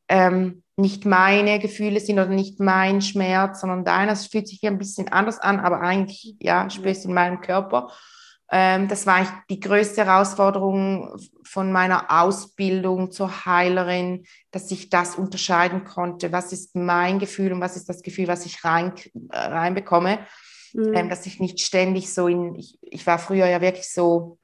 ähm, nicht meine Gefühle sind oder nicht mein Schmerz, sondern deiner. Es fühlt sich hier ein bisschen anders an, aber eigentlich, ja, ich es in meinem Körper. Ähm, das war eigentlich die größte Herausforderung von meiner Ausbildung zur Heilerin, dass ich das unterscheiden konnte. Was ist mein Gefühl und was ist das Gefühl, was ich rein, äh, reinbekomme? Mhm. Ähm, dass ich nicht ständig so in, ich, ich war früher ja wirklich so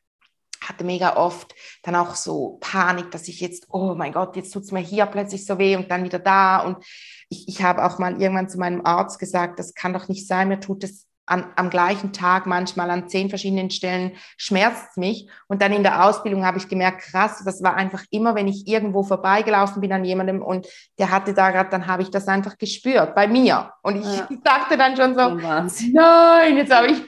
hatte mega oft dann auch so Panik, dass ich jetzt, oh mein Gott, jetzt tut es mir hier plötzlich so weh und dann wieder da. Und ich, ich habe auch mal irgendwann zu meinem Arzt gesagt, das kann doch nicht sein, mir tut es an, am gleichen Tag manchmal an zehn verschiedenen Stellen schmerzt mich. Und dann in der Ausbildung habe ich gemerkt, krass, das war einfach immer, wenn ich irgendwo vorbeigelaufen bin an jemandem und der hatte da gerade, dann habe ich das einfach gespürt bei mir. Und ich ja. dachte dann schon so, nein, jetzt habe ich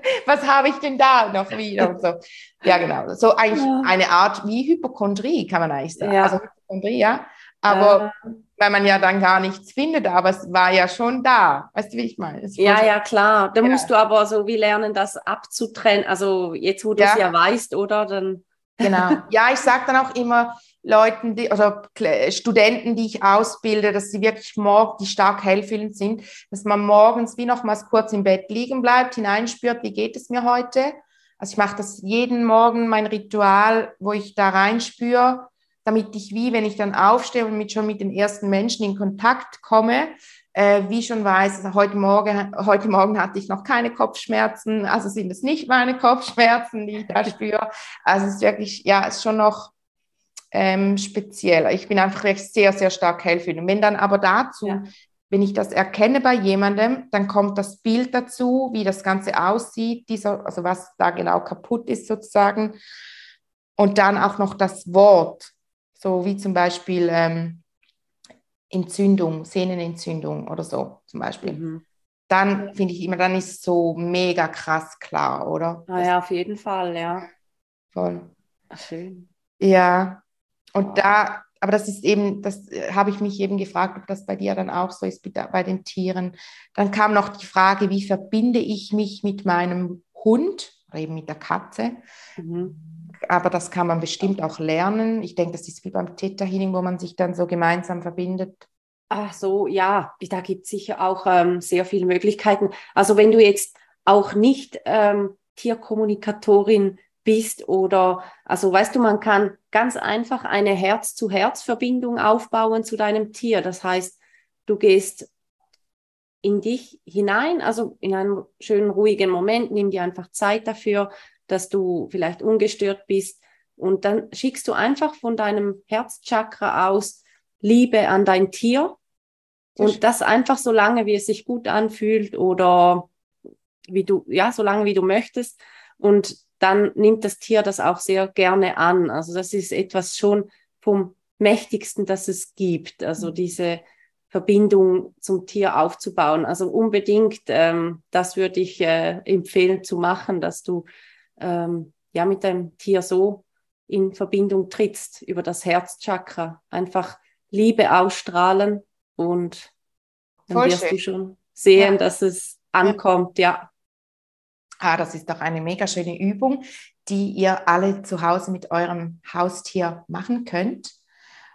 was habe ich denn da noch wieder und so. Ja, genau. So eigentlich ja. eine Art wie Hypochondrie, kann man eigentlich sagen. Ja. Also Hypochondrie, ja. Aber äh, weil man ja dann gar nichts findet, aber es war ja schon da. Weißt du, wie ich meine?
Ja, ja, klar. Da ja. musst du aber so wie lernen, das abzutrennen. Also jetzt, wo du es ja. ja weißt, oder? Dann
genau. Ja, ich sage dann auch immer Leuten, die, also Studenten, die ich ausbilde, dass sie wirklich morgen, die stark hellfühlend sind, dass man morgens wie nochmals kurz im Bett liegen bleibt, hineinspürt, wie geht es mir heute? Also ich mache das jeden Morgen, mein Ritual, wo ich da reinspüre, damit ich wie, wenn ich dann aufstehe und mit, schon mit den ersten Menschen in Kontakt komme, äh, wie schon weiß, also heute, Morgen, heute Morgen hatte ich noch keine Kopfschmerzen, also sind es nicht meine Kopfschmerzen, die ich da spüre. Also es ist wirklich, ja, es ist schon noch ähm, speziell. Ich bin einfach recht sehr, sehr stark hellfühlend. Wenn dann aber dazu, ja. wenn ich das erkenne bei jemandem, dann kommt das Bild dazu, wie das Ganze aussieht, dieser, also was da genau kaputt ist sozusagen. Und dann auch noch das Wort so wie zum Beispiel ähm, Entzündung, Sehnenentzündung oder so zum Beispiel. Mhm. Dann finde ich immer, dann ist es so mega krass klar, oder?
Ah, ja, auf jeden Fall, ja.
Voll.
schön.
Ja, und wow. da, aber das ist eben, das äh, habe ich mich eben gefragt, ob das bei dir dann auch so ist bei den Tieren. Dann kam noch die Frage, wie verbinde ich mich mit meinem Hund oder eben mit der Katze? Mhm aber das kann man bestimmt auch lernen. Ich denke, das ist wie beim Theta Healing, wo man sich dann so gemeinsam verbindet.
Ach so, ja, da gibt es sicher auch ähm, sehr viele Möglichkeiten. Also wenn du jetzt auch nicht ähm, Tierkommunikatorin bist oder, also weißt du, man kann ganz einfach eine Herz-zu-Herz-Verbindung aufbauen zu deinem Tier. Das heißt, du gehst in dich hinein, also in einem schönen ruhigen Moment, nimm dir einfach Zeit dafür, dass du vielleicht ungestört bist. Und dann schickst du einfach von deinem Herzchakra aus Liebe an dein Tier. Und das einfach so lange, wie es sich gut anfühlt oder wie du, ja, so lange wie du möchtest. Und dann nimmt das Tier das auch sehr gerne an. Also das ist etwas schon vom mächtigsten, das es gibt. Also mhm. diese Verbindung zum Tier aufzubauen. Also unbedingt, ähm, das würde ich äh, empfehlen zu machen, dass du ähm, ja mit deinem Tier so in Verbindung trittst über das Herzchakra. Einfach Liebe ausstrahlen und dann Voll wirst schön. du schon sehen, ja. dass es ankommt, ja.
Ah, das ist doch eine mega schöne Übung, die ihr alle zu Hause mit eurem Haustier machen könnt.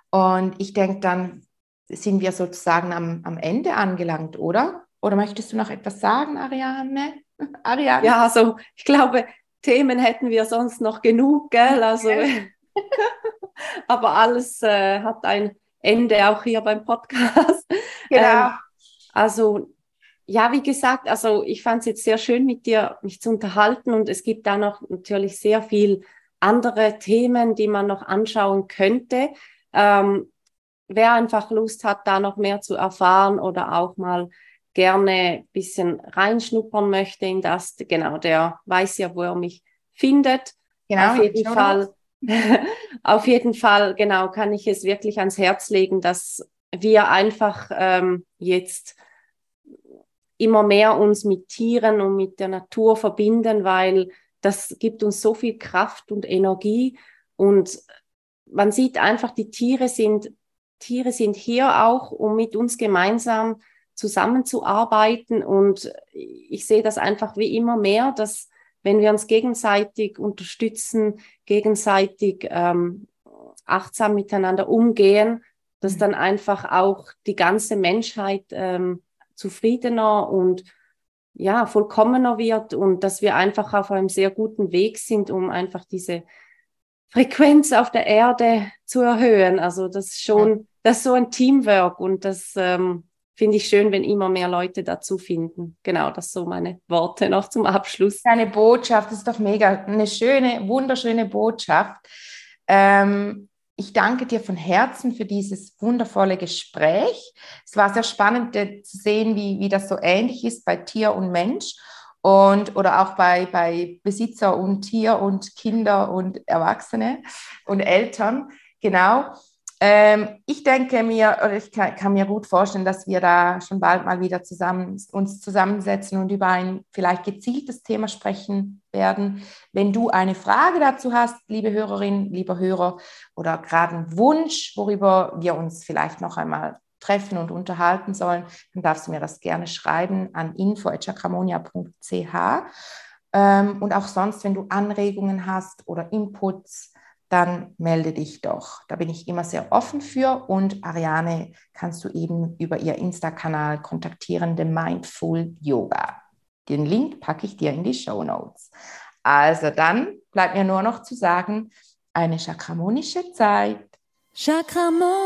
Und ich denke, dann sind wir sozusagen am, am Ende angelangt, oder? Oder möchtest du noch etwas sagen, Ariane?
Ariane? Ja, also ich glaube, Themen hätten wir sonst noch genug, gell? Also, aber alles äh, hat ein Ende auch hier beim Podcast.
Genau. Ähm,
also ja, wie gesagt, also ich fand es jetzt sehr schön mit dir mich zu unterhalten und es gibt da noch natürlich sehr viel andere Themen, die man noch anschauen könnte. Ähm, wer einfach Lust hat, da noch mehr zu erfahren oder auch mal gerne ein bisschen reinschnuppern möchte in das, genau, der weiß ja, wo er mich findet. Genau, auf jeden Fall. auf jeden Fall, genau, kann ich es wirklich ans Herz legen, dass wir einfach ähm, jetzt immer mehr uns mit Tieren und mit der Natur verbinden, weil das gibt uns so viel Kraft und Energie und man sieht einfach, die Tiere sind, Tiere sind hier auch, um mit uns gemeinsam zusammenzuarbeiten. Und ich sehe das einfach wie immer mehr, dass wenn wir uns gegenseitig unterstützen, gegenseitig ähm, achtsam miteinander umgehen, dass mhm. dann einfach auch die ganze Menschheit ähm, zufriedener und ja, vollkommener wird und dass wir einfach auf einem sehr guten Weg sind, um einfach diese Frequenz auf der Erde zu erhöhen. Also das ist schon, das ist so ein Teamwork und das ähm, finde ich schön, wenn immer mehr Leute dazu finden. Genau, das so meine Worte noch zum Abschluss.
Eine Botschaft, das ist doch mega, eine schöne, wunderschöne Botschaft. Ähm, ich danke dir von Herzen für dieses wundervolle Gespräch. Es war sehr spannend zu sehen, wie, wie das so ähnlich ist bei Tier und Mensch und oder auch bei, bei Besitzer und Tier und Kinder und Erwachsene und Eltern. Genau. Ähm, ich denke mir, oder ich kann, kann, mir gut vorstellen, dass wir da schon bald mal wieder zusammen, uns zusammensetzen und über ein vielleicht gezieltes Thema sprechen werden. Wenn du eine Frage dazu hast, liebe Hörerin, lieber Hörer, oder gerade einen Wunsch, worüber wir uns vielleicht noch einmal treffen und unterhalten sollen, dann darfst du mir das gerne schreiben an info.chakramonia.ch. Ähm, und auch sonst, wenn du Anregungen hast oder Inputs, dann melde dich doch. Da bin ich immer sehr offen für. Und Ariane kannst du eben über ihr Insta-Kanal kontaktieren, The Mindful Yoga. Den Link packe ich dir in die Show Notes. Also dann bleibt mir nur noch zu sagen, eine chakramonische Zeit. Chakramonia.